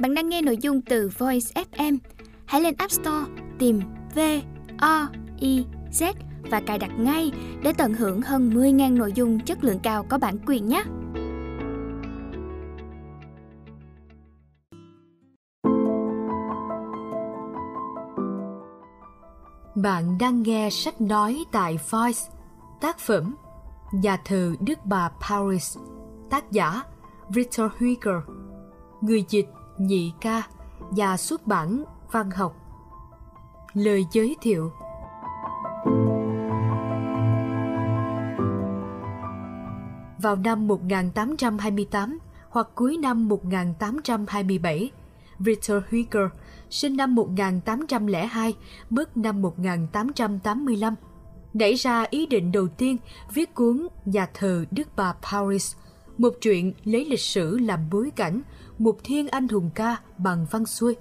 Bạn đang nghe nội dung từ Voice FM. Hãy lên App Store tìm V O I Z và cài đặt ngay để tận hưởng hơn 10.000 nội dung chất lượng cao có bản quyền nhé. Bạn đang nghe sách nói tại Voice, tác phẩm Nhà thờ Đức Bà Paris, tác giả Victor Hugo, người dịch Nhị Ca, và xuất bản Văn học. Lời giới thiệu Vào năm 1828 hoặc cuối năm 1827, Victor Hugo sinh năm 1802, mất năm 1885, nảy ra ý định đầu tiên viết cuốn Nhà thờ Đức Bà Paris, một chuyện lấy lịch sử làm bối cảnh, một thiên anh hùng ca bằng văn xuôi.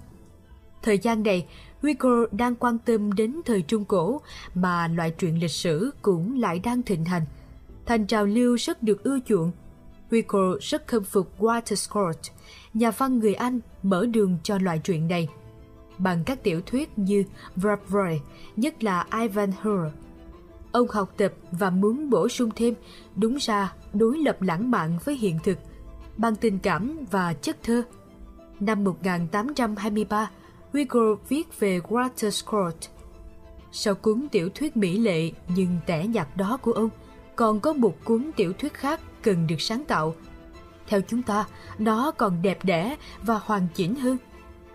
Thời gian này, Hugo đang quan tâm đến thời Trung Cổ mà loại truyện lịch sử cũng lại đang thịnh hành. Thành trào lưu rất được ưa chuộng. Hugo rất khâm phục Walter Scott, nhà văn người Anh mở đường cho loại truyện này. Bằng các tiểu thuyết như Vrabroy, nhất là Ivan Hur. Ông học tập và muốn bổ sung thêm, đúng ra đối lập lãng mạn với hiện thực, bằng tình cảm và chất thơ. Năm 1823, Hugo viết về Walter Scott. Sau cuốn tiểu thuyết mỹ lệ nhưng tẻ nhạt đó của ông, còn có một cuốn tiểu thuyết khác cần được sáng tạo. Theo chúng ta, nó còn đẹp đẽ và hoàn chỉnh hơn.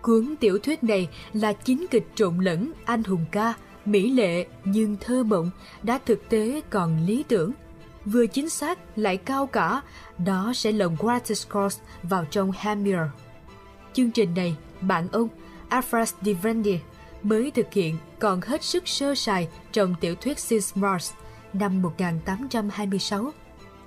Cuốn tiểu thuyết này là chính kịch trộn lẫn anh hùng ca, mỹ lệ nhưng thơ mộng, đã thực tế còn lý tưởng. Vừa chính xác lại cao cả, đó sẽ lồng Walter Scott vào trong Hamir. Chương trình này, bạn ông Alfred Divendi mới thực hiện còn hết sức sơ sài trong tiểu thuyết Six Mars năm 1826.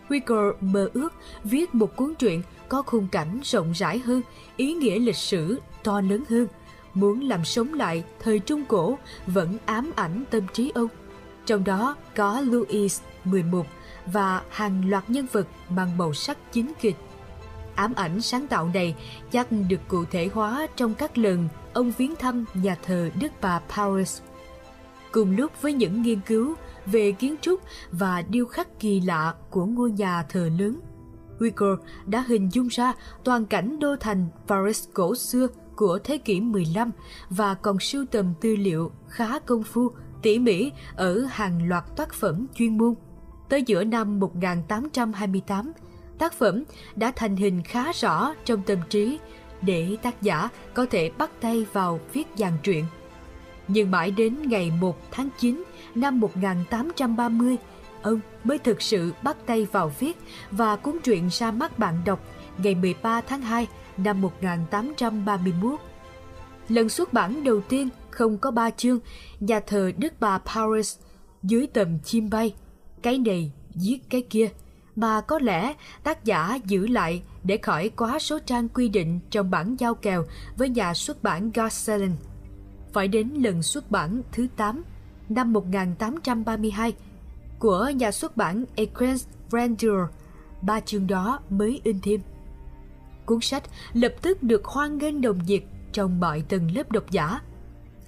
Hugo mơ ước viết một cuốn truyện có khung cảnh rộng rãi hơn, ý nghĩa lịch sử to lớn hơn, muốn làm sống lại thời Trung Cổ vẫn ám ảnh tâm trí ông. Trong đó có Louis 11 và hàng loạt nhân vật mang màu sắc chính kịch. Ám ảnh sáng tạo này chắc được cụ thể hóa trong các lần ông viếng thăm nhà thờ Đức Bà Paris. Cùng lúc với những nghiên cứu về kiến trúc và điêu khắc kỳ lạ của ngôi nhà thờ lớn, Hugo đã hình dung ra toàn cảnh đô thành Paris cổ xưa của thế kỷ 15 và còn sưu tầm tư liệu khá công phu, tỉ mỉ ở hàng loạt tác phẩm chuyên môn. Tới giữa năm 1828, tác phẩm đã thành hình khá rõ trong tâm trí để tác giả có thể bắt tay vào viết dàn truyện. Nhưng mãi đến ngày 1 tháng 9 năm 1830, ông mới thực sự bắt tay vào viết và cuốn truyện ra mắt bạn đọc ngày 13 tháng 2 năm 1831. Lần xuất bản đầu tiên không có ba chương, nhà thờ Đức Bà Paris dưới tầm chim bay, cái này giết cái kia, mà có lẽ tác giả giữ lại để khỏi quá số trang quy định trong bản giao kèo với nhà xuất bản Garcelin. Phải đến lần xuất bản thứ 8 năm 1832 của nhà xuất bản Equens Grandeur, ba chương đó mới in thêm. Cuốn sách lập tức được hoan nghênh đồng nhiệt trong mọi tầng lớp độc giả.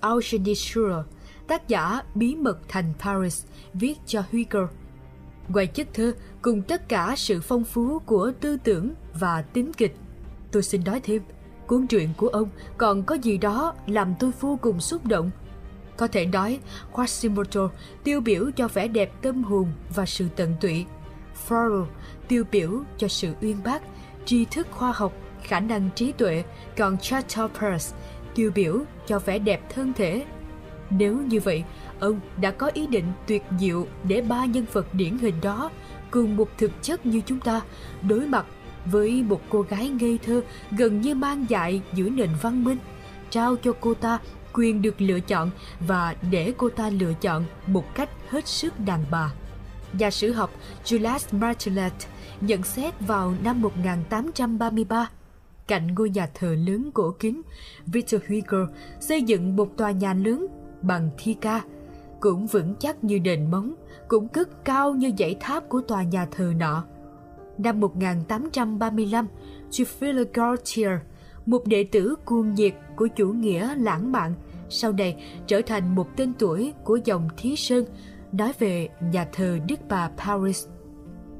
Eugenie Schuller, tác giả Bí mật thành Paris, viết cho Hugo. Ngoài chất thơ cùng tất cả sự phong phú của tư tưởng và tính kịch, tôi xin nói thêm, cuốn truyện của ông còn có gì đó làm tôi vô cùng xúc động. Có thể nói, Quasimodo tiêu biểu cho vẻ đẹp tâm hồn và sự tận tụy. Farrell tiêu biểu cho sự uyên bác, tri thức khoa học, khả năng trí tuệ, còn Chateaubriand tiêu biểu cho vẻ đẹp thân thể. Nếu như vậy, ông đã có ý định tuyệt diệu để ba nhân vật điển hình đó cùng một thực chất như chúng ta đối mặt với một cô gái ngây thơ gần như mang dại giữa nền văn minh trao cho cô ta quyền được lựa chọn và để cô ta lựa chọn một cách hết sức đàn bà. Nhà sử học Julius Martelet nhận xét vào năm 1833 cạnh ngôi nhà thờ lớn cổ kính, Victor Hugo xây dựng một tòa nhà lớn bằng thi ca, cũng vững chắc như đền móng, cũng cất cao như dãy tháp của tòa nhà thờ nọ. Năm 1835, Giuffre Gaultier, một đệ tử cuồng nhiệt của chủ nghĩa lãng mạn, sau này trở thành một tên tuổi của dòng Thí Sơn, nói về nhà thờ Đức Bà Paris.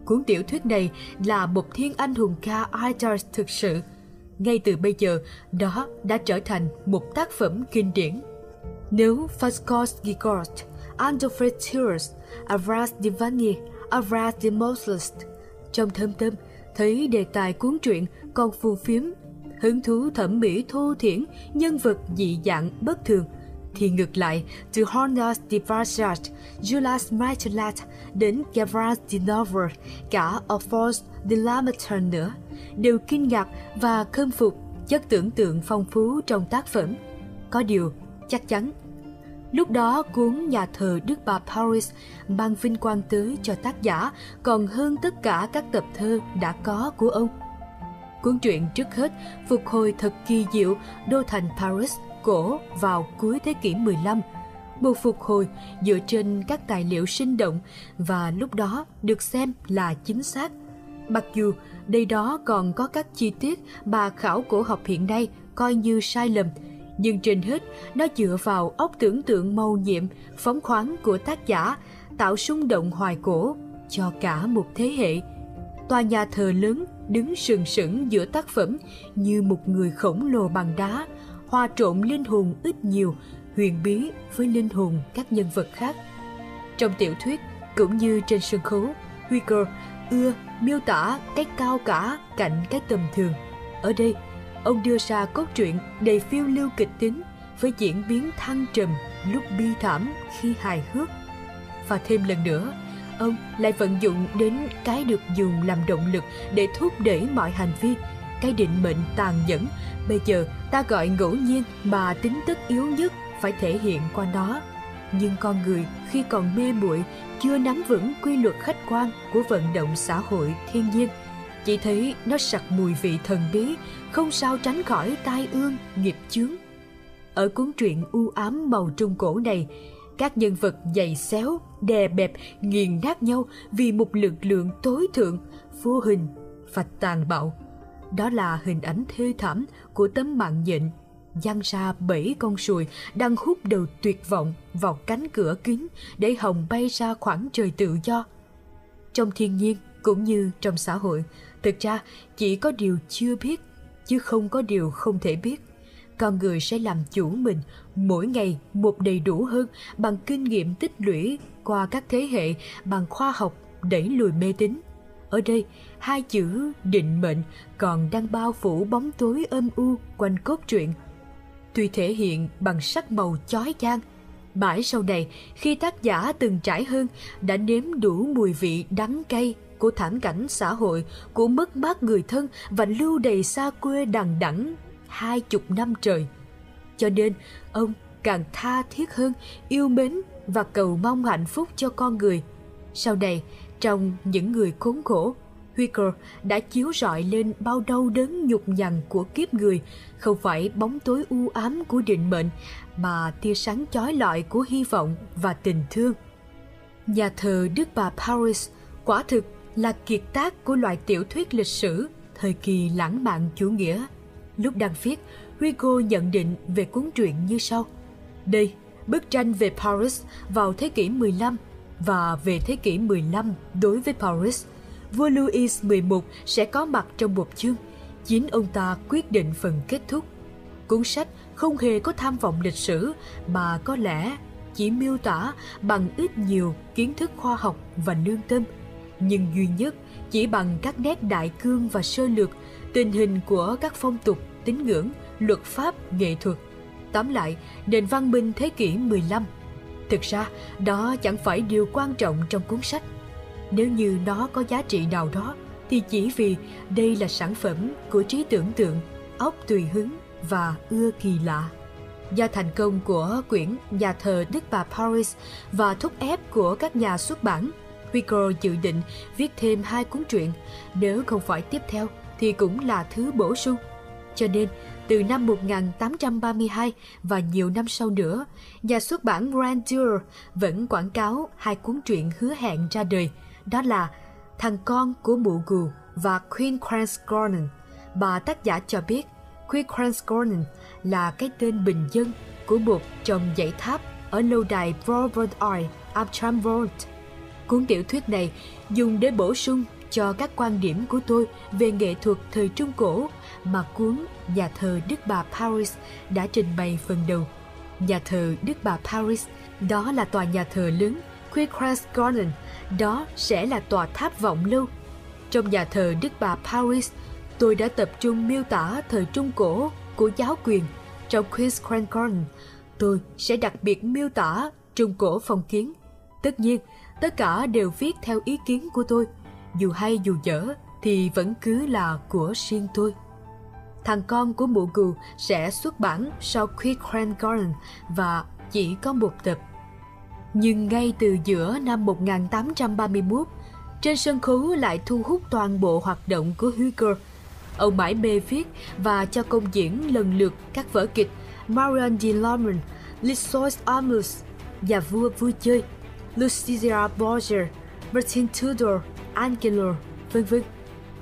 Cuốn tiểu thuyết này là một thiên anh hùng ca Idars thực sự. Ngay từ bây giờ, đó đã trở thành một tác phẩm kinh điển. Nếu Fascos Gigort, Andofred Avras Divani, Avras Demoslus. trong thâm tâm thấy đề tài cuốn truyện còn phù phiếm, hứng thú thẩm mỹ thô thiển, nhân vật dị dạng bất thường – thì ngược lại, từ Hornas Divarsat, Julius Julas Maitelat đến Gavras Dinover, cả Alphonse de nữa, đều kinh ngạc và khâm phục chất tưởng tượng phong phú trong tác phẩm. Có điều, chắc chắn Lúc đó cuốn nhà thờ Đức Bà Paris mang vinh quang tới cho tác giả còn hơn tất cả các tập thơ đã có của ông. Cuốn truyện trước hết phục hồi thật kỳ diệu đô thành Paris cổ vào cuối thế kỷ 15, một phục hồi dựa trên các tài liệu sinh động và lúc đó được xem là chính xác. Mặc dù đây đó còn có các chi tiết mà khảo cổ học hiện nay coi như sai lầm, nhưng trên hết nó dựa vào óc tưởng tượng mâu nhiệm, phóng khoáng của tác giả, tạo xung động hoài cổ cho cả một thế hệ. Tòa nhà thờ lớn đứng sừng sững giữa tác phẩm như một người khổng lồ bằng đá, hòa trộn linh hồn ít nhiều huyền bí với linh hồn các nhân vật khác. Trong tiểu thuyết cũng như trên sân khấu, Huyger ưa miêu tả cái cao cả cạnh cái tầm thường. Ở đây, ông đưa ra cốt truyện đầy phiêu lưu kịch tính với diễn biến thăng trầm lúc bi thảm khi hài hước. Và thêm lần nữa, ông lại vận dụng đến cái được dùng làm động lực để thúc đẩy mọi hành vi cái định mệnh tàn nhẫn bây giờ ta gọi ngẫu nhiên mà tính tất yếu nhất phải thể hiện qua nó nhưng con người khi còn mê muội chưa nắm vững quy luật khách quan của vận động xã hội thiên nhiên chỉ thấy nó sặc mùi vị thần bí không sao tránh khỏi tai ương nghiệp chướng ở cuốn truyện u ám màu trung cổ này các nhân vật dày xéo đè bẹp nghiền nát nhau vì một lực lượng tối thượng vô hình và tàn bạo đó là hình ảnh thê thảm của tấm mạng nhện giăng ra bảy con sùi đang hút đầu tuyệt vọng vào cánh cửa kính để hồng bay ra khoảng trời tự do. Trong thiên nhiên cũng như trong xã hội, thực ra chỉ có điều chưa biết, chứ không có điều không thể biết. Con người sẽ làm chủ mình mỗi ngày một đầy đủ hơn bằng kinh nghiệm tích lũy qua các thế hệ bằng khoa học đẩy lùi mê tín ở đây, hai chữ định mệnh còn đang bao phủ bóng tối âm u quanh cốt truyện. Tuy thể hiện bằng sắc màu chói chang, mãi sau này khi tác giả từng trải hơn đã nếm đủ mùi vị đắng cay của thảm cảnh xã hội, của mất mát người thân và lưu đầy xa quê đằng đẵng hai chục năm trời. Cho nên, ông càng tha thiết hơn, yêu mến và cầu mong hạnh phúc cho con người. Sau này, trong những người khốn khổ, Huiker đã chiếu rọi lên bao đau đớn nhục nhằn của kiếp người, không phải bóng tối u ám của định mệnh, mà tia sáng chói lọi của hy vọng và tình thương. Nhà thờ Đức Bà Paris quả thực là kiệt tác của loại tiểu thuyết lịch sử thời kỳ lãng mạn chủ nghĩa. Lúc đang viết, Hugo nhận định về cuốn truyện như sau. Đây, bức tranh về Paris vào thế kỷ 15 và về thế kỷ 15 đối với Paris, vua Louis XI sẽ có mặt trong một chương. Chính ông ta quyết định phần kết thúc. Cuốn sách không hề có tham vọng lịch sử mà có lẽ chỉ miêu tả bằng ít nhiều kiến thức khoa học và lương tâm, nhưng duy nhất chỉ bằng các nét đại cương và sơ lược tình hình của các phong tục, tín ngưỡng, luật pháp, nghệ thuật. Tóm lại, nền văn minh thế kỷ 15 Thực ra, đó chẳng phải điều quan trọng trong cuốn sách. Nếu như nó có giá trị nào đó, thì chỉ vì đây là sản phẩm của trí tưởng tượng, óc tùy hứng và ưa kỳ lạ. Do thành công của quyển Nhà thờ Đức Bà Paris và thúc ép của các nhà xuất bản, Hugo dự định viết thêm hai cuốn truyện, nếu không phải tiếp theo thì cũng là thứ bổ sung. Cho nên, từ năm 1832 và nhiều năm sau nữa, nhà xuất bản Grandeur vẫn quảng cáo hai cuốn truyện hứa hẹn ra đời, đó là Thằng con của mụ gù và Queen Crans Garden. Bà tác giả cho biết Queen Quickransgornen là cái tên bình dân của một trong dãy tháp ở lâu đài Vorvodoi Abtramvold. Cuốn tiểu thuyết này dùng để bổ sung cho các quan điểm của tôi về nghệ thuật thời Trung Cổ mà cuốn Nhà thờ Đức Bà Paris đã trình bày phần đầu. Nhà thờ Đức Bà Paris, đó là tòa nhà thờ lớn Quickrass Garden, đó sẽ là tòa tháp vọng lâu. Trong nhà thờ Đức Bà Paris, tôi đã tập trung miêu tả thời Trung Cổ của giáo quyền. Trong Quickrass Garden, tôi sẽ đặc biệt miêu tả Trung Cổ phong kiến. Tất nhiên, tất cả đều viết theo ý kiến của tôi – dù hay dù dở thì vẫn cứ là của riêng tôi. Thằng con của mụ cừu sẽ xuất bản sau Quick Grand Garden và chỉ có một tập. Nhưng ngay từ giữa năm 1831, trên sân khấu lại thu hút toàn bộ hoạt động của Hugo. Ông mãi mê viết và cho công diễn lần lượt các vở kịch Marion de Lorman, Lissois Amus và Vua Vui Chơi, Lucia Borgia, Martin Tudor Angelor, vân vân.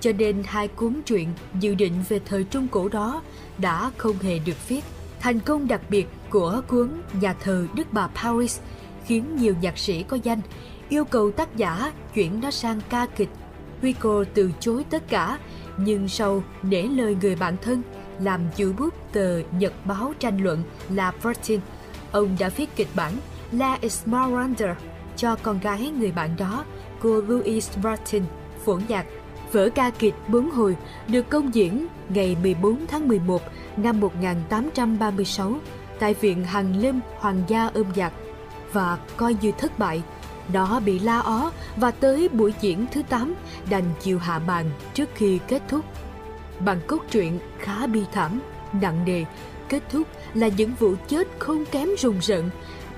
Cho nên hai cuốn truyện dự định về thời Trung Cổ đó đã không hề được viết. Thành công đặc biệt của cuốn Nhà thờ Đức Bà Paris khiến nhiều nhạc sĩ có danh yêu cầu tác giả chuyển nó sang ca kịch. Rico từ chối tất cả, nhưng sau nể lời người bạn thân làm chủ bút tờ nhật báo tranh luận là martin ông đã viết kịch bản La Esmeralda cho con gái người bạn đó cô Louis Martin, phổ nhạc. Vở ca kịch bốn hồi được công diễn ngày 14 tháng 11 năm 1836 tại Viện Hằng Lâm Hoàng gia âm nhạc và coi như thất bại. Nó bị la ó và tới buổi diễn thứ 8 đành chịu hạ bàn trước khi kết thúc. Bằng cốt truyện khá bi thảm, nặng nề, kết thúc là những vụ chết không kém rùng rợn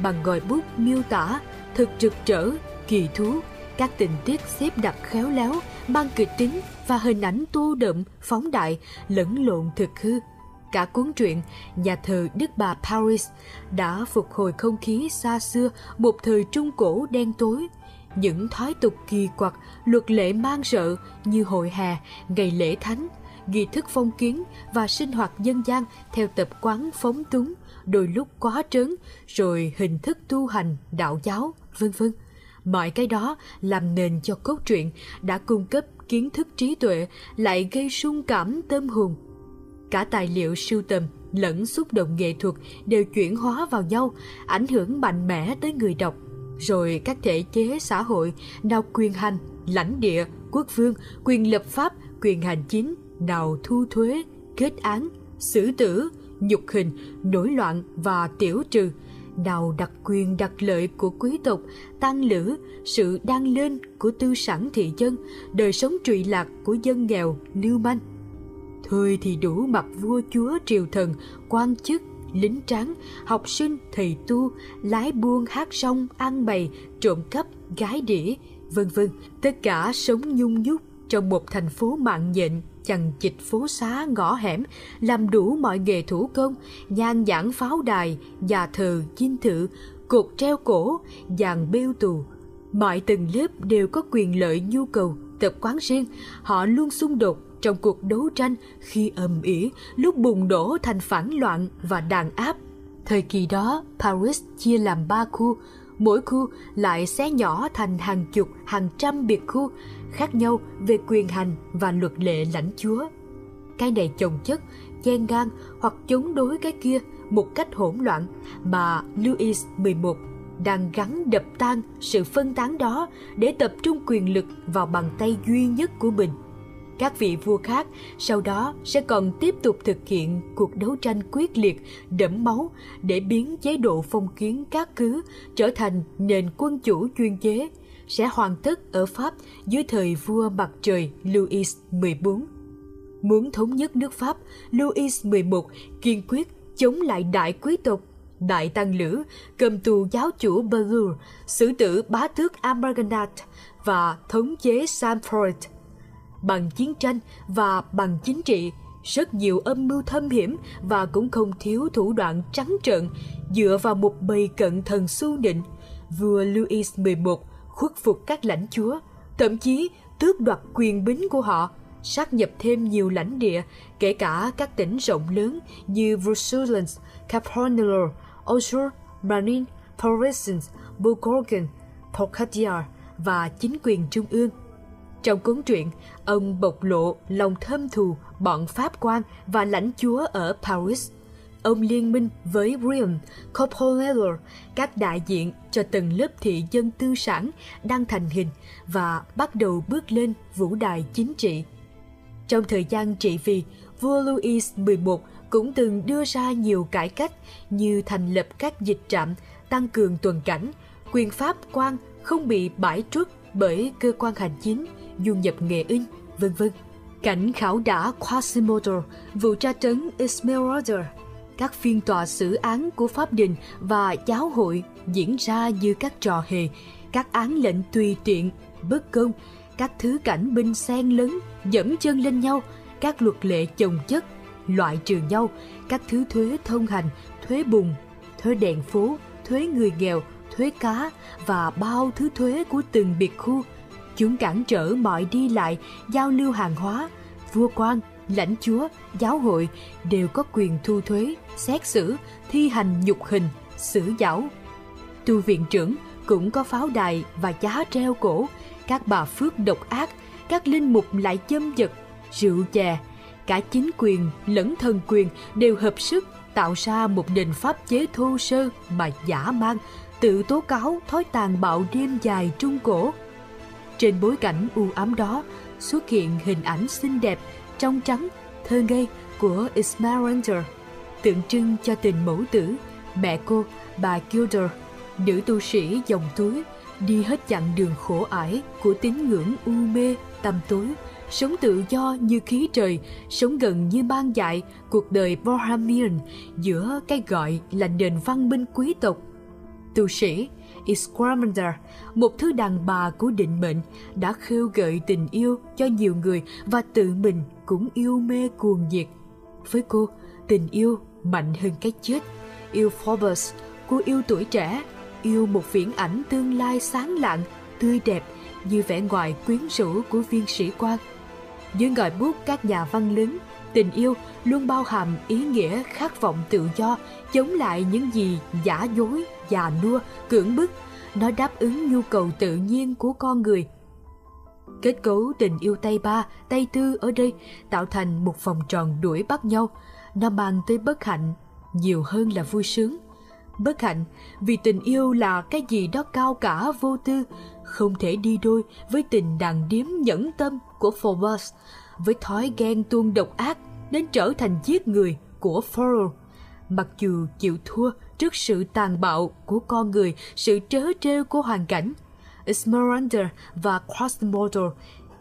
bằng ngòi bút miêu tả thực rực rỡ, kỳ thú các tình tiết xếp đặt khéo léo, mang kịch tính và hình ảnh tô đậm, phóng đại, lẫn lộn thực hư. Cả cuốn truyện Nhà thờ Đức Bà Paris đã phục hồi không khí xa xưa một thời Trung Cổ đen tối. Những thói tục kỳ quặc, luật lệ mang sợ như hội hè, ngày lễ thánh, nghi thức phong kiến và sinh hoạt dân gian theo tập quán phóng túng, đôi lúc quá trớn, rồi hình thức tu hành, đạo giáo, vân vân. Mọi cái đó làm nền cho cốt truyện đã cung cấp kiến thức trí tuệ lại gây sung cảm tâm hồn. Cả tài liệu sưu tầm lẫn xúc động nghệ thuật đều chuyển hóa vào nhau, ảnh hưởng mạnh mẽ tới người đọc. Rồi các thể chế xã hội nào quyền hành, lãnh địa, quốc vương, quyền lập pháp, quyền hành chính, nào thu thuế, kết án, xử tử, nhục hình, nổi loạn và tiểu trừ – nào đặc quyền đặc lợi của quý tộc, tăng lữ, sự đang lên của tư sản thị dân, đời sống trụy lạc của dân nghèo, lưu manh. Thời thì đủ mặt vua chúa triều thần, quan chức, lính trắng, học sinh, thầy tu, lái buôn hát sông, ăn bày, trộm cắp, gái đĩa, vân vân. Tất cả sống nhung nhúc trong một thành phố mạng nhện chằng chịt phố xá ngõ hẻm, làm đủ mọi nghề thủ công, nhan giảng pháo đài, nhà thờ, chinh thự, cột treo cổ, dàn bêu tù. Mọi tầng lớp đều có quyền lợi nhu cầu, tập quán riêng, họ luôn xung đột trong cuộc đấu tranh khi ầm ĩ lúc bùng nổ thành phản loạn và đàn áp. Thời kỳ đó, Paris chia làm ba khu, mỗi khu lại xé nhỏ thành hàng chục, hàng trăm biệt khu, khác nhau về quyền hành và luật lệ lãnh chúa. Cái này chồng chất, chen gan hoặc chống đối cái kia một cách hỗn loạn mà Louis XI đang gắn đập tan sự phân tán đó để tập trung quyền lực vào bàn tay duy nhất của mình. Các vị vua khác sau đó sẽ còn tiếp tục thực hiện cuộc đấu tranh quyết liệt, đẫm máu để biến chế độ phong kiến các cứ trở thành nền quân chủ chuyên chế sẽ hoàn tất ở Pháp dưới thời vua mặt trời Louis XIV. Muốn thống nhất nước Pháp, Louis XI kiên quyết chống lại đại quý tộc đại tăng lữ cầm tù giáo chủ berger xử tử bá tước Amarganat và thống chế Sanford. Bằng chiến tranh và bằng chính trị, rất nhiều âm mưu thâm hiểm và cũng không thiếu thủ đoạn trắng trợn dựa vào một bầy cận thần su nịnh. Vua Louis XI khuất phục các lãnh chúa, thậm chí tước đoạt quyền bính của họ. sát nhập thêm nhiều lãnh địa, kể cả các tỉnh rộng lớn như Brussels, Caponello, Osur, Manin, Parisens, Bugorgen, Pocatiar và chính quyền trung ương. Trong cuốn truyện, ông bộc lộ lòng thâm thù bọn Pháp quan và lãnh chúa ở Paris. Ông liên minh với William Coppola, các đại diện cho từng lớp thị dân tư sản đang thành hình và bắt đầu bước lên vũ đài chính trị. Trong thời gian trị vì, vua Louis XI cũng từng đưa ra nhiều cải cách như thành lập các dịch trạm, tăng cường tuần cảnh, quyền pháp quan không bị bãi truất bởi cơ quan hành chính, du nhập nghề in, vân vân. Cảnh khảo đã Quasimodo, vụ tra tấn Esmeralda, các phiên tòa xử án của pháp đình và giáo hội diễn ra như các trò hề, các án lệnh tùy tiện, bất công, các thứ cảnh binh xen lấn, dẫm chân lên nhau, các luật lệ chồng chất, loại trừ nhau, các thứ thuế thông hành, thuế bùn, thuế đèn phố, thuế người nghèo, thuế cá và bao thứ thuế của từng biệt khu. Chúng cản trở mọi đi lại, giao lưu hàng hóa, vua quan, lãnh chúa, giáo hội đều có quyền thu thuế, xét xử, thi hành nhục hình, xử giáo Tu viện trưởng cũng có pháo đài và giá treo cổ, các bà phước độc ác, các linh mục lại châm giật, rượu chè, cả chính quyền lẫn thần quyền đều hợp sức tạo ra một nền pháp chế thô sơ mà giả mang, tự tố cáo thói tàn bạo đêm dài trung cổ. Trên bối cảnh u ám đó xuất hiện hình ảnh xinh đẹp, trong trắng, thơ ngây của Esmeralda, tượng trưng cho tình mẫu tử, mẹ cô, bà Gilder, nữ tu sĩ dòng túi, đi hết chặng đường khổ ải của tín ngưỡng u mê, tầm tối, sống tự do như khí trời, sống gần như ban dại cuộc đời Bohemian giữa cái gọi là nền văn minh quý tộc. Tu sĩ Escamanda, một thứ đàn bà của định mệnh, đã khêu gợi tình yêu cho nhiều người và tự mình cũng yêu mê cuồng nhiệt. Với cô, tình yêu mạnh hơn cái chết. Yêu Forbes, cô yêu tuổi trẻ, yêu một viễn ảnh tương lai sáng lạng, tươi đẹp như vẻ ngoài quyến rũ của viên sĩ quan. Dưới ngòi bút các nhà văn lớn, tình yêu luôn bao hàm ý nghĩa khát vọng tự do, chống lại những gì giả dối, già nua, cưỡng bức. Nó đáp ứng nhu cầu tự nhiên của con người. Kết cấu tình yêu tay ba, tay tư ở đây tạo thành một vòng tròn đuổi bắt nhau. Nó mang tới bất hạnh nhiều hơn là vui sướng. Bất hạnh vì tình yêu là cái gì đó cao cả vô tư, không thể đi đôi với tình đàn điếm nhẫn tâm của Forbes với thói ghen tuông độc ác đến trở thành giết người của Pharaoh. Mặc dù chịu thua trước sự tàn bạo của con người, sự trớ trêu của hoàn cảnh, Esmeralda và Quasimodo,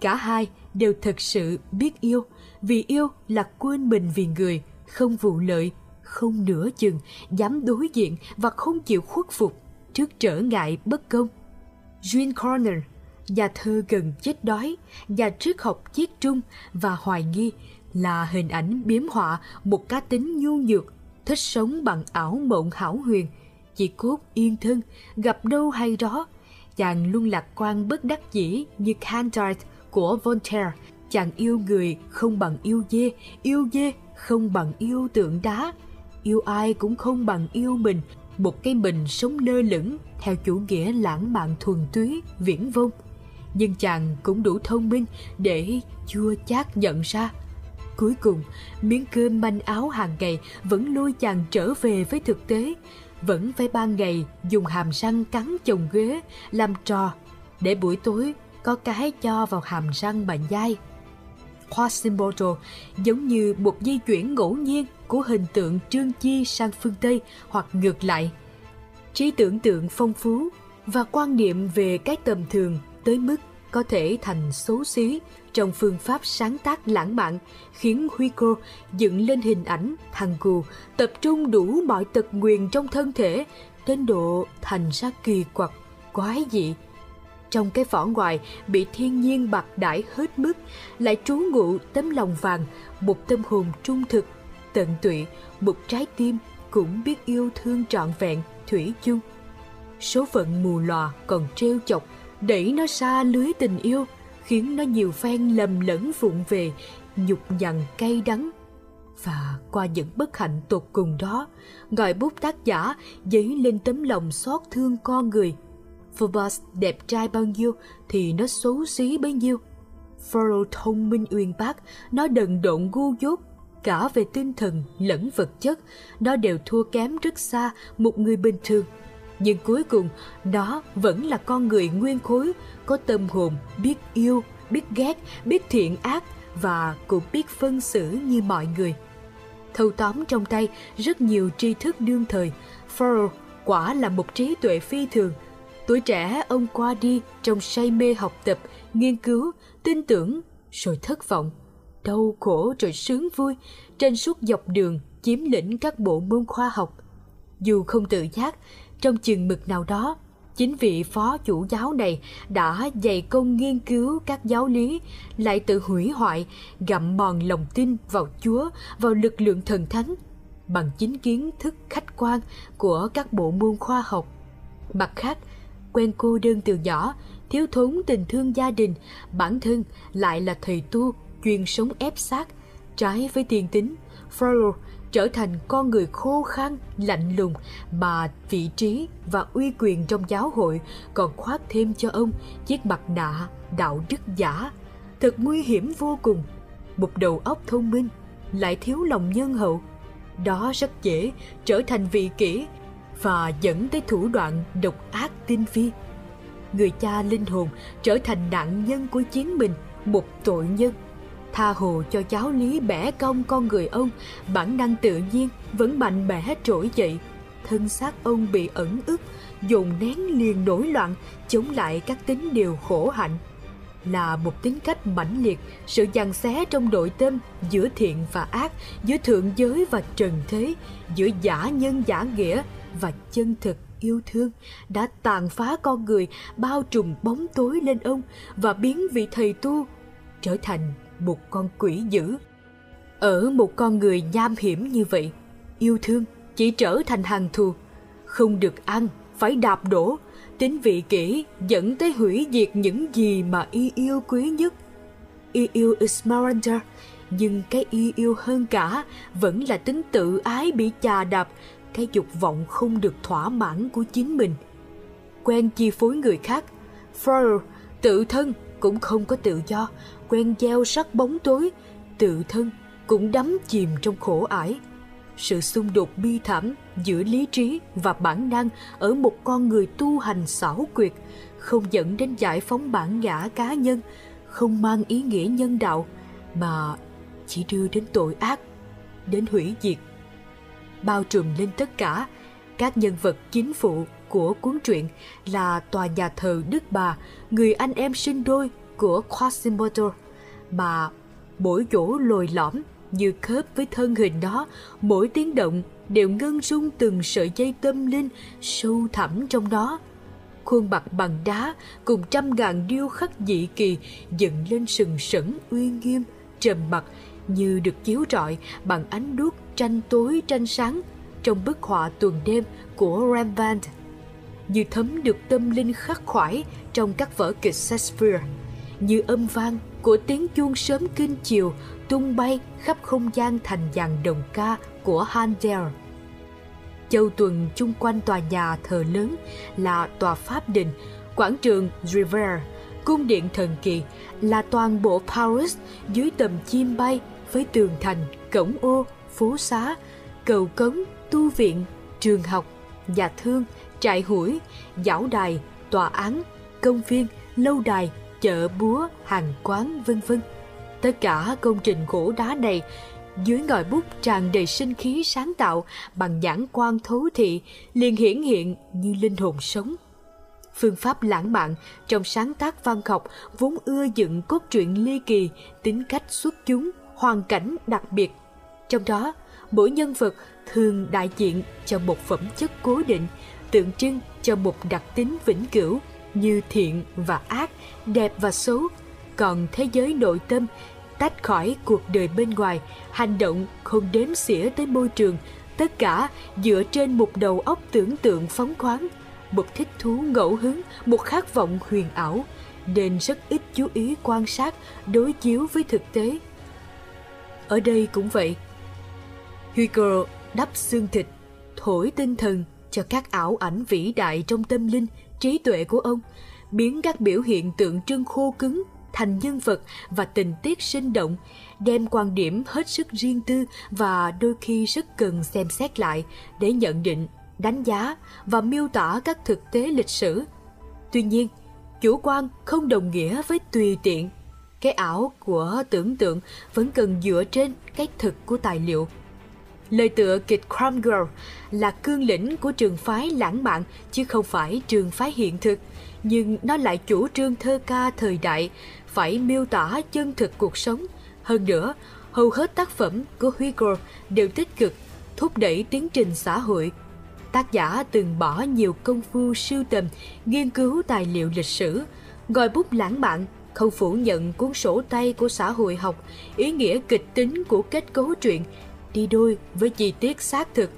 cả hai đều thật sự biết yêu, vì yêu là quên mình vì người, không vụ lợi, không nửa chừng, dám đối diện và không chịu khuất phục trước trở ngại bất công. Jean Corner, nhà thơ gần chết đói, nhà triết học chiết trung và hoài nghi là hình ảnh biếm họa một cá tính nhu nhược, thích sống bằng ảo mộng hảo huyền, chỉ cốt yên thân, gặp đâu hay đó. Chàng luôn lạc quan bất đắc dĩ như Candide của Voltaire, chàng yêu người không bằng yêu dê, yêu dê không bằng yêu tượng đá, yêu ai cũng không bằng yêu mình, một cái mình sống lơ lửng theo chủ nghĩa lãng mạn thuần túy, viễn vông. Nhưng chàng cũng đủ thông minh để chua chát nhận ra. Cuối cùng, miếng cơm manh áo hàng ngày vẫn lôi chàng trở về với thực tế, vẫn phải ban ngày dùng hàm răng cắn chồng ghế, làm trò, để buổi tối có cái cho vào hàm răng mà dai. Quasimodo giống như một di chuyển ngẫu nhiên của hình tượng trương chi sang phương Tây hoặc ngược lại. Trí tưởng tượng phong phú và quan niệm về cái tầm thường tới mức có thể thành xấu xí trong phương pháp sáng tác lãng mạn khiến Hugo dựng lên hình ảnh thằng cù tập trung đủ mọi tật nguyền trong thân thể đến độ thành ra kỳ quặc, quái dị. Trong cái vỏ ngoài bị thiên nhiên bạc đãi hết mức lại trú ngụ tấm lòng vàng, một tâm hồn trung thực, tận tụy, một trái tim cũng biết yêu thương trọn vẹn, thủy chung. Số phận mù lòa còn trêu chọc, đẩy nó xa lưới tình yêu khiến nó nhiều phen lầm lẫn vụng về, nhục nhằn cay đắng. Và qua những bất hạnh tột cùng đó, ngòi bút tác giả dấy lên tấm lòng xót thương con người. Phobos đẹp trai bao nhiêu thì nó xấu xí bấy nhiêu. Pharaoh thông minh uyên bác, nó đần độn ngu dốt, cả về tinh thần lẫn vật chất, nó đều thua kém rất xa một người bình thường. Nhưng cuối cùng, đó vẫn là con người nguyên khối, có tâm hồn, biết yêu, biết ghét, biết thiện ác và cũng biết phân xử như mọi người. Thâu tóm trong tay rất nhiều tri thức đương thời, Pharaoh quả là một trí tuệ phi thường. Tuổi trẻ ông qua đi trong say mê học tập, nghiên cứu, tin tưởng, rồi thất vọng đau khổ rồi sướng vui trên suốt dọc đường chiếm lĩnh các bộ môn khoa học. Dù không tự giác, trong chừng mực nào đó, chính vị phó chủ giáo này đã dày công nghiên cứu các giáo lý, lại tự hủy hoại, gặm mòn lòng tin vào Chúa, vào lực lượng thần thánh, bằng chính kiến thức khách quan của các bộ môn khoa học. Mặt khác, quen cô đơn từ nhỏ, thiếu thốn tình thương gia đình, bản thân lại là thầy tu chuyên sống ép sát, trái với tiền tính, Frollo trở thành con người khô khan, lạnh lùng mà vị trí và uy quyền trong giáo hội còn khoác thêm cho ông chiếc mặt nạ đạo đức giả. Thật nguy hiểm vô cùng. Một đầu óc thông minh lại thiếu lòng nhân hậu. Đó rất dễ trở thành vị kỷ và dẫn tới thủ đoạn độc ác tinh vi. Người cha linh hồn trở thành nạn nhân của chính mình, một tội nhân tha hồ cho cháu lý bẻ cong con người ông. Bản năng tự nhiên vẫn mạnh mẽ trỗi dậy. Thân xác ông bị ẩn ức, dồn nén liền nổi loạn, chống lại các tính điều khổ hạnh. Là một tính cách mãnh liệt, sự giằng xé trong nội tâm giữa thiện và ác, giữa thượng giới và trần thế, giữa giả nhân giả nghĩa và chân thực yêu thương, đã tàn phá con người, bao trùm bóng tối lên ông và biến vị thầy tu trở thành một con quỷ dữ. Ở một con người nham hiểm như vậy, yêu thương chỉ trở thành hàng thù. Không được ăn, phải đạp đổ, tính vị kỷ dẫn tới hủy diệt những gì mà y yêu quý nhất. Y yêu Esmeralda, nhưng cái y yêu hơn cả vẫn là tính tự ái bị chà đạp, cái dục vọng không được thỏa mãn của chính mình. Quen chi phối người khác, Freud tự thân cũng không có tự do quen gieo sắc bóng tối tự thân cũng đắm chìm trong khổ ải. Sự xung đột bi thảm giữa lý trí và bản năng ở một con người tu hành xảo quyệt không dẫn đến giải phóng bản ngã cá nhân không mang ý nghĩa nhân đạo mà chỉ đưa đến tội ác đến hủy diệt. Bao trùm lên tất cả các nhân vật chính phụ của cuốn truyện là tòa nhà thờ Đức Bà, người anh em sinh đôi của Quasimodo mà mỗi chỗ lồi lõm như khớp với thân hình đó, mỗi tiếng động đều ngân rung từng sợi dây tâm linh sâu thẳm trong đó. Khuôn mặt bằng đá cùng trăm ngàn điêu khắc dị kỳ dựng lên sừng sững uy nghiêm, trầm mặc như được chiếu rọi bằng ánh đuốc tranh tối tranh sáng trong bức họa tuần đêm của Rembrandt như thấm được tâm linh khắc khoải trong các vở kịch Shakespeare như âm vang của tiếng chuông sớm kinh chiều tung bay khắp không gian thành dàn đồng ca của Handel. Châu tuần chung quanh tòa nhà thờ lớn là tòa Pháp Đình, quảng trường River, cung điện thần kỳ là toàn bộ Paris dưới tầm chim bay với tường thành, cổng ô, phố xá, cầu cống, tu viện, trường học, nhà thương, trại hủi, giảo đài, tòa án, công viên, lâu đài, chợ búa, hàng quán, vân vân. Tất cả công trình gỗ đá này dưới ngòi bút tràn đầy sinh khí sáng tạo bằng nhãn quan thấu thị liền hiển hiện như linh hồn sống. Phương pháp lãng mạn trong sáng tác văn học vốn ưa dựng cốt truyện ly kỳ, tính cách xuất chúng, hoàn cảnh đặc biệt. Trong đó, mỗi nhân vật thường đại diện cho một phẩm chất cố định, tượng trưng cho một đặc tính vĩnh cửu như thiện và ác, đẹp và xấu. Còn thế giới nội tâm tách khỏi cuộc đời bên ngoài, hành động không đếm xỉa tới môi trường, tất cả dựa trên một đầu óc tưởng tượng phóng khoáng, một thích thú ngẫu hứng, một khát vọng huyền ảo. nên rất ít chú ý quan sát đối chiếu với thực tế. Ở đây cũng vậy. Hegel đắp xương thịt, thổi tinh thần cho các ảo ảnh vĩ đại trong tâm linh, trí tuệ của ông, biến các biểu hiện tượng trưng khô cứng thành nhân vật và tình tiết sinh động, đem quan điểm hết sức riêng tư và đôi khi rất cần xem xét lại để nhận định, đánh giá và miêu tả các thực tế lịch sử. Tuy nhiên, chủ quan không đồng nghĩa với tùy tiện. Cái ảo của tưởng tượng vẫn cần dựa trên cái thực của tài liệu. Lời tựa kịch Cromwell là cương lĩnh của trường phái lãng mạn chứ không phải trường phái hiện thực, nhưng nó lại chủ trương thơ ca thời đại phải miêu tả chân thực cuộc sống. Hơn nữa, hầu hết tác phẩm của Hugo đều tích cực thúc đẩy tiến trình xã hội. Tác giả từng bỏ nhiều công phu sưu tầm, nghiên cứu tài liệu lịch sử, gọi bút lãng mạn không phủ nhận cuốn sổ tay của xã hội học, ý nghĩa kịch tính của kết cấu truyện, đi đôi với chi tiết xác thực.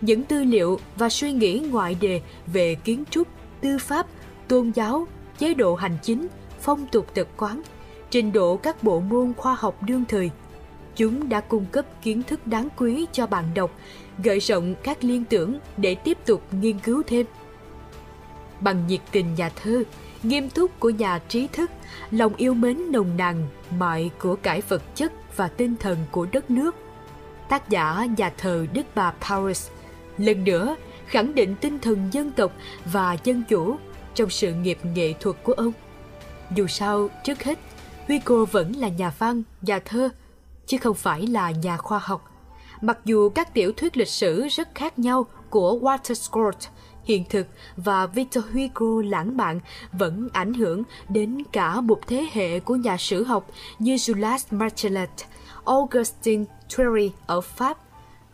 Những tư liệu và suy nghĩ ngoại đề về kiến trúc, tư pháp, tôn giáo, chế độ hành chính – phong tục tập quán, trình độ các bộ môn khoa học đương thời. Chúng đã cung cấp kiến thức đáng quý cho bạn đọc, gợi rộng các liên tưởng để tiếp tục nghiên cứu thêm. Bằng nhiệt tình nhà thơ, nghiêm túc của nhà trí thức, lòng yêu mến nồng nàn mọi của cải vật chất và tinh thần của đất nước. Tác giả nhà thờ Đức Bà Paris lần nữa khẳng định tinh thần dân tộc và dân chủ trong sự nghiệp nghệ thuật của ông. Dù sao, trước hết, Hugo vẫn là nhà văn, nhà thơ, chứ không phải là nhà khoa học. Mặc dù các tiểu thuyết lịch sử rất khác nhau của Walter Scott, hiện thực và Victor Hugo lãng mạn vẫn ảnh hưởng đến cả một thế hệ của nhà sử học như Jules Marcellet, Augustin Thierry ở Pháp.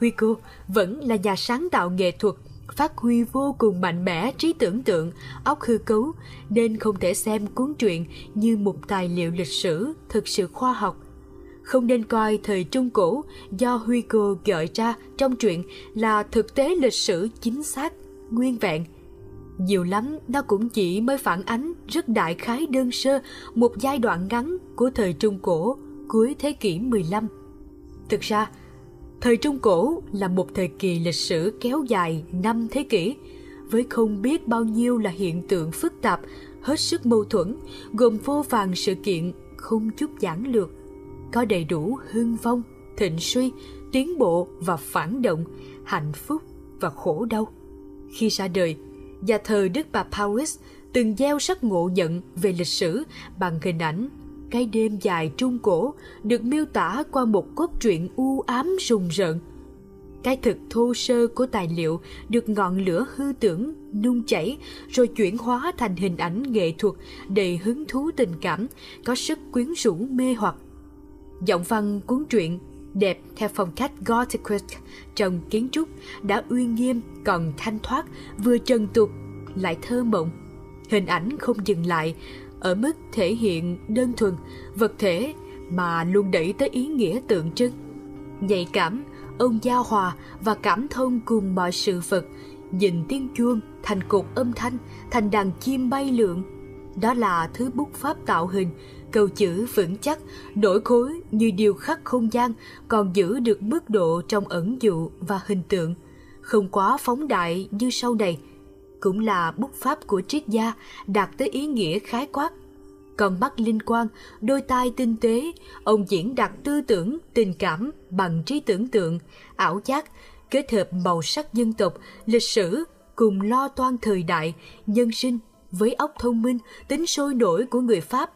Hugo vẫn là nhà sáng tạo nghệ thuật phát huy vô cùng mạnh mẽ trí tưởng tượng, óc hư cấu, nên không thể xem cuốn truyện như một tài liệu lịch sử thực sự khoa học. Không nên coi thời Trung Cổ do Hugo gợi ra trong truyện là thực tế lịch sử chính xác, nguyên vẹn. Nhiều lắm nó cũng chỉ mới phản ánh rất đại khái đơn sơ một giai đoạn ngắn của thời Trung Cổ cuối thế kỷ 15. Thực ra, Thời Trung Cổ là một thời kỳ lịch sử kéo dài năm thế kỷ, với không biết bao nhiêu là hiện tượng phức tạp, hết sức mâu thuẫn, gồm vô vàng sự kiện không chút giản lược, có đầy đủ hưng vong, thịnh suy, tiến bộ và phản động, hạnh phúc và khổ đau. Khi ra đời, nhà thờ Đức Bà Paris từng gieo sắc ngộ nhận về lịch sử bằng hình ảnh cái đêm dài trung cổ được miêu tả qua một cốt truyện u ám rùng rợn. Cái thực thô sơ của tài liệu được ngọn lửa hư tưởng nung chảy rồi chuyển hóa thành hình ảnh nghệ thuật đầy hứng thú tình cảm, có sức quyến rũ mê hoặc. Giọng văn cuốn truyện đẹp theo phong cách Gothic trong kiến trúc đã uy nghiêm còn thanh thoát vừa trần tục lại thơ mộng hình ảnh không dừng lại ở mức thể hiện đơn thuần, vật thể mà luôn đẩy tới ý nghĩa tượng trưng. Nhạy cảm, ông giao hòa và cảm thông cùng mọi sự vật, nhìn tiếng chuông thành cột âm thanh, thành đàn chim bay lượn. Đó là thứ bút pháp tạo hình, câu chữ vững chắc, nổi khối như điều khắc không gian, còn giữ được mức độ trong ẩn dụ và hình tượng, không quá phóng đại như sau này – cũng là bút pháp của triết gia đạt tới ý nghĩa khái quát. Còn mắt linh quan, đôi tai tinh tế, ông diễn đạt tư tưởng, tình cảm bằng trí tưởng tượng, ảo giác, kết hợp màu sắc dân tộc, lịch sử cùng lo toan thời đại, nhân sinh với óc thông minh, tính sôi nổi của người Pháp.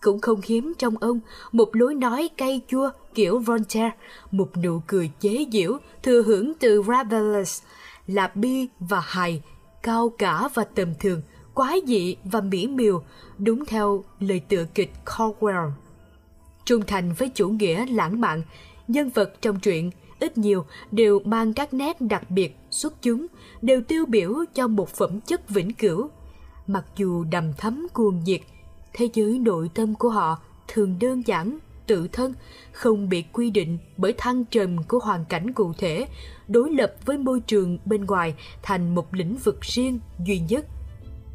Cũng không hiếm trong ông một lối nói cay chua kiểu Voltaire, một nụ cười chế giễu thừa hưởng từ Rabelais, là bi và hài cao cả và tầm thường, quái dị và mỹ miều, đúng theo lời tựa kịch Caldwell. Trung thành với chủ nghĩa lãng mạn, nhân vật trong truyện ít nhiều đều mang các nét đặc biệt xuất chúng, đều tiêu biểu cho một phẩm chất vĩnh cửu. Mặc dù đầm thấm cuồng nhiệt, thế giới nội tâm của họ thường đơn giản, tự thân, không bị quy định bởi thăng trầm của hoàn cảnh cụ thể, đối lập với môi trường bên ngoài thành một lĩnh vực riêng duy nhất.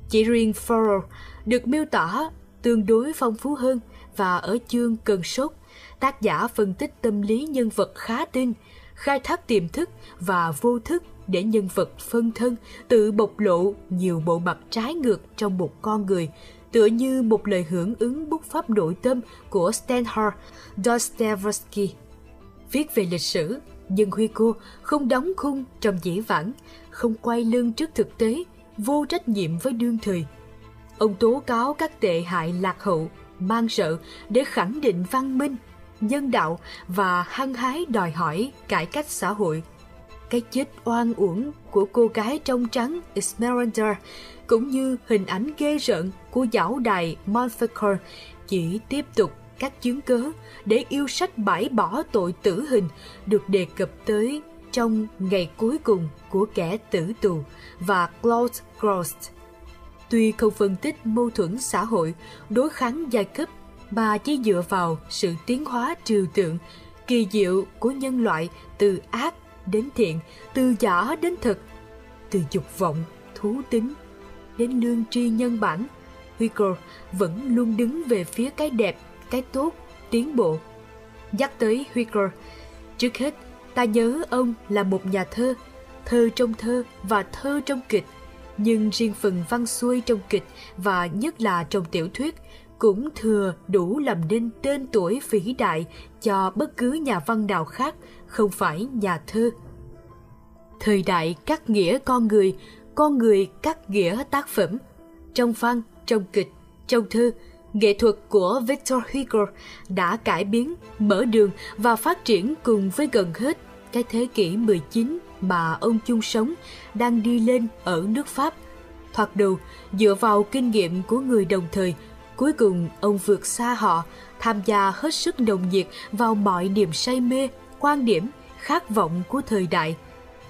Chỉ riêng Furrow được miêu tả tương đối phong phú hơn và ở chương Cơn sốt, tác giả phân tích tâm lý nhân vật khá tinh, khai thác tiềm thức và vô thức để nhân vật phân thân tự bộc lộ nhiều bộ mặt trái ngược trong một con người, tựa như một lời hưởng ứng bút pháp nội tâm của Stanhar Dostoevsky. Viết về lịch sử, nhưng huy cô không đóng khung trong dĩ vãng, không quay lưng trước thực tế, vô trách nhiệm với đương thời. Ông tố cáo các tệ hại lạc hậu, mang sợ để khẳng định văn minh, nhân đạo và hăng hái đòi hỏi cải cách xã hội. Cái chết oan uổng của cô gái trong trắng Esmeralda cũng như hình ảnh ghê rợn của giáo đài Montfaucon chỉ tiếp tục các chứng cớ để yêu sách bãi bỏ tội tử hình được đề cập tới trong ngày cuối cùng của kẻ tử tù và Claude Gross. Tuy không phân tích mâu thuẫn xã hội, đối kháng giai cấp, mà chỉ dựa vào sự tiến hóa trừu tượng, kỳ diệu của nhân loại từ ác đến thiện, từ giả đến thật, từ dục vọng, thú tính đến lương tri nhân bản, Hegel vẫn luôn đứng về phía cái đẹp, cái tốt, tiến bộ. Nhắc tới Hegel, trước hết ta nhớ ông là một nhà thơ, thơ trong thơ và thơ trong kịch. Nhưng riêng phần văn xuôi trong kịch và nhất là trong tiểu thuyết cũng thừa đủ làm nên tên tuổi vĩ đại cho bất cứ nhà văn nào khác, không phải nhà thơ. Thời đại cắt nghĩa con người, con người cắt nghĩa tác phẩm. Trong văn, trong kịch, trong thơ, nghệ thuật của Victor Hugo đã cải biến, mở đường và phát triển cùng với gần hết cái thế kỷ 19 mà ông chung sống đang đi lên ở nước Pháp. Thoạt đầu, dựa vào kinh nghiệm của người đồng thời, cuối cùng ông vượt xa họ, tham gia hết sức nồng nhiệt vào mọi niềm say mê, quan điểm, khát vọng của thời đại.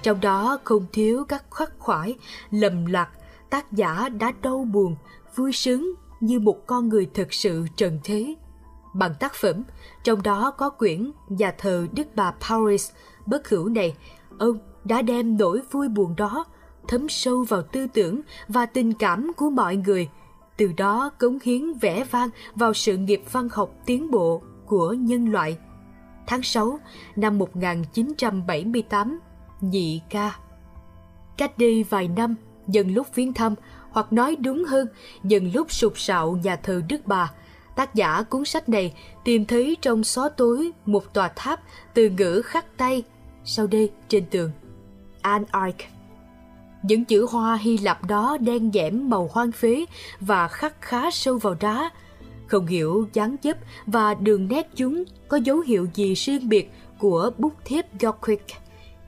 Trong đó không thiếu các khắc khoải, lầm lạc, tác giả đã đau buồn, vui sướng như một con người thực sự trần thế. Bằng tác phẩm, trong đó có quyển Nhà thờ Đức bà Paris bất hữu này, ông đã đem nỗi vui buồn đó thấm sâu vào tư tưởng và tình cảm của mọi người, từ đó cống hiến vẻ vang vào sự nghiệp văn học tiến bộ của nhân loại. Tháng 6 năm 1978, nhị ca. Cách đi vài năm, dần lúc viếng thăm, hoặc nói đúng hơn, dần lúc sụp sạo nhà thờ Đức Bà, tác giả cuốn sách này tìm thấy trong xó tối một tòa tháp từ ngữ khắc tay sau đây trên tường. An Ark những chữ hoa Hy Lạp đó đen dẻm màu hoang phế và khắc khá sâu vào đá. Không hiểu dáng dấp và đường nét chúng có dấu hiệu gì riêng biệt của bút thép Gothic,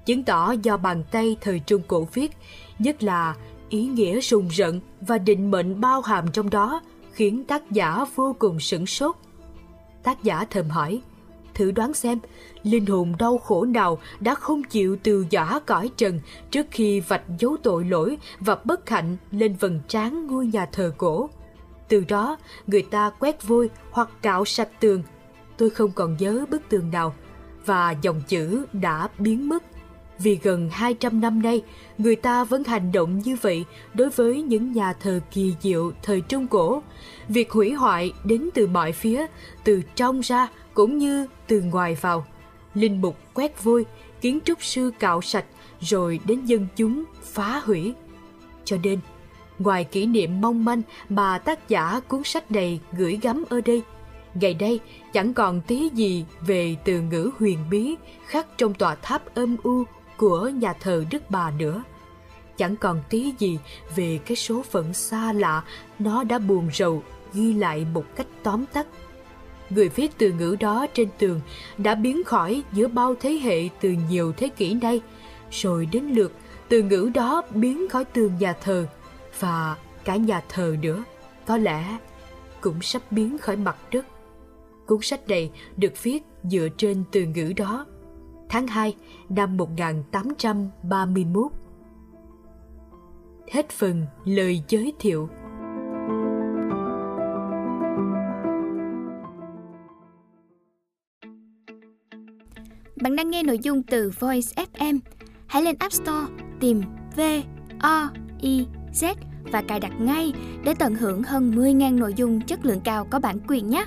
chứng tỏ do bàn tay thời Trung Cổ viết, nhất là ý nghĩa rùng rợn và định mệnh bao hàm trong đó khiến tác giả vô cùng sửng sốt. Tác giả thầm hỏi, thử đoán xem linh hồn đau khổ nào đã không chịu từ giả cõi trần trước khi vạch dấu tội lỗi và bất hạnh lên vầng trán ngôi nhà thờ cổ. Từ đó, người ta quét vôi hoặc cạo sạch tường. Tôi không còn nhớ bức tường nào và dòng chữ đã biến mất. Vì gần 200 năm nay, người ta vẫn hành động như vậy đối với những nhà thờ kỳ diệu thời Trung Cổ. Việc hủy hoại đến từ mọi phía, từ trong ra cũng như từ ngoài vào. Linh mục quét vôi, kiến trúc sư cạo sạch, rồi đến dân chúng phá hủy. Cho nên, ngoài kỷ niệm mong manh mà tác giả cuốn sách này gửi gắm ở đây, ngày đây chẳng còn tí gì về từ ngữ huyền bí khắc trong tòa tháp âm u của nhà thờ Đức Bà nữa. Chẳng còn tí gì về cái số phận xa lạ nó đã buồn rầu ghi lại một cách tóm tắt người viết từ ngữ đó trên tường đã biến khỏi giữa bao thế hệ từ nhiều thế kỷ nay, rồi đến lượt từ ngữ đó biến khỏi tường nhà thờ và cả nhà thờ nữa, có lẽ cũng sắp biến khỏi mặt đất. Cuốn sách này được viết dựa trên từ ngữ đó. Tháng 2 năm 1831 Hết phần lời giới thiệu Bạn đang nghe nội dung từ Voice FM. Hãy lên App Store tìm V O I Z và cài đặt ngay để tận hưởng hơn 10.000 nội dung chất lượng cao có bản quyền nhé.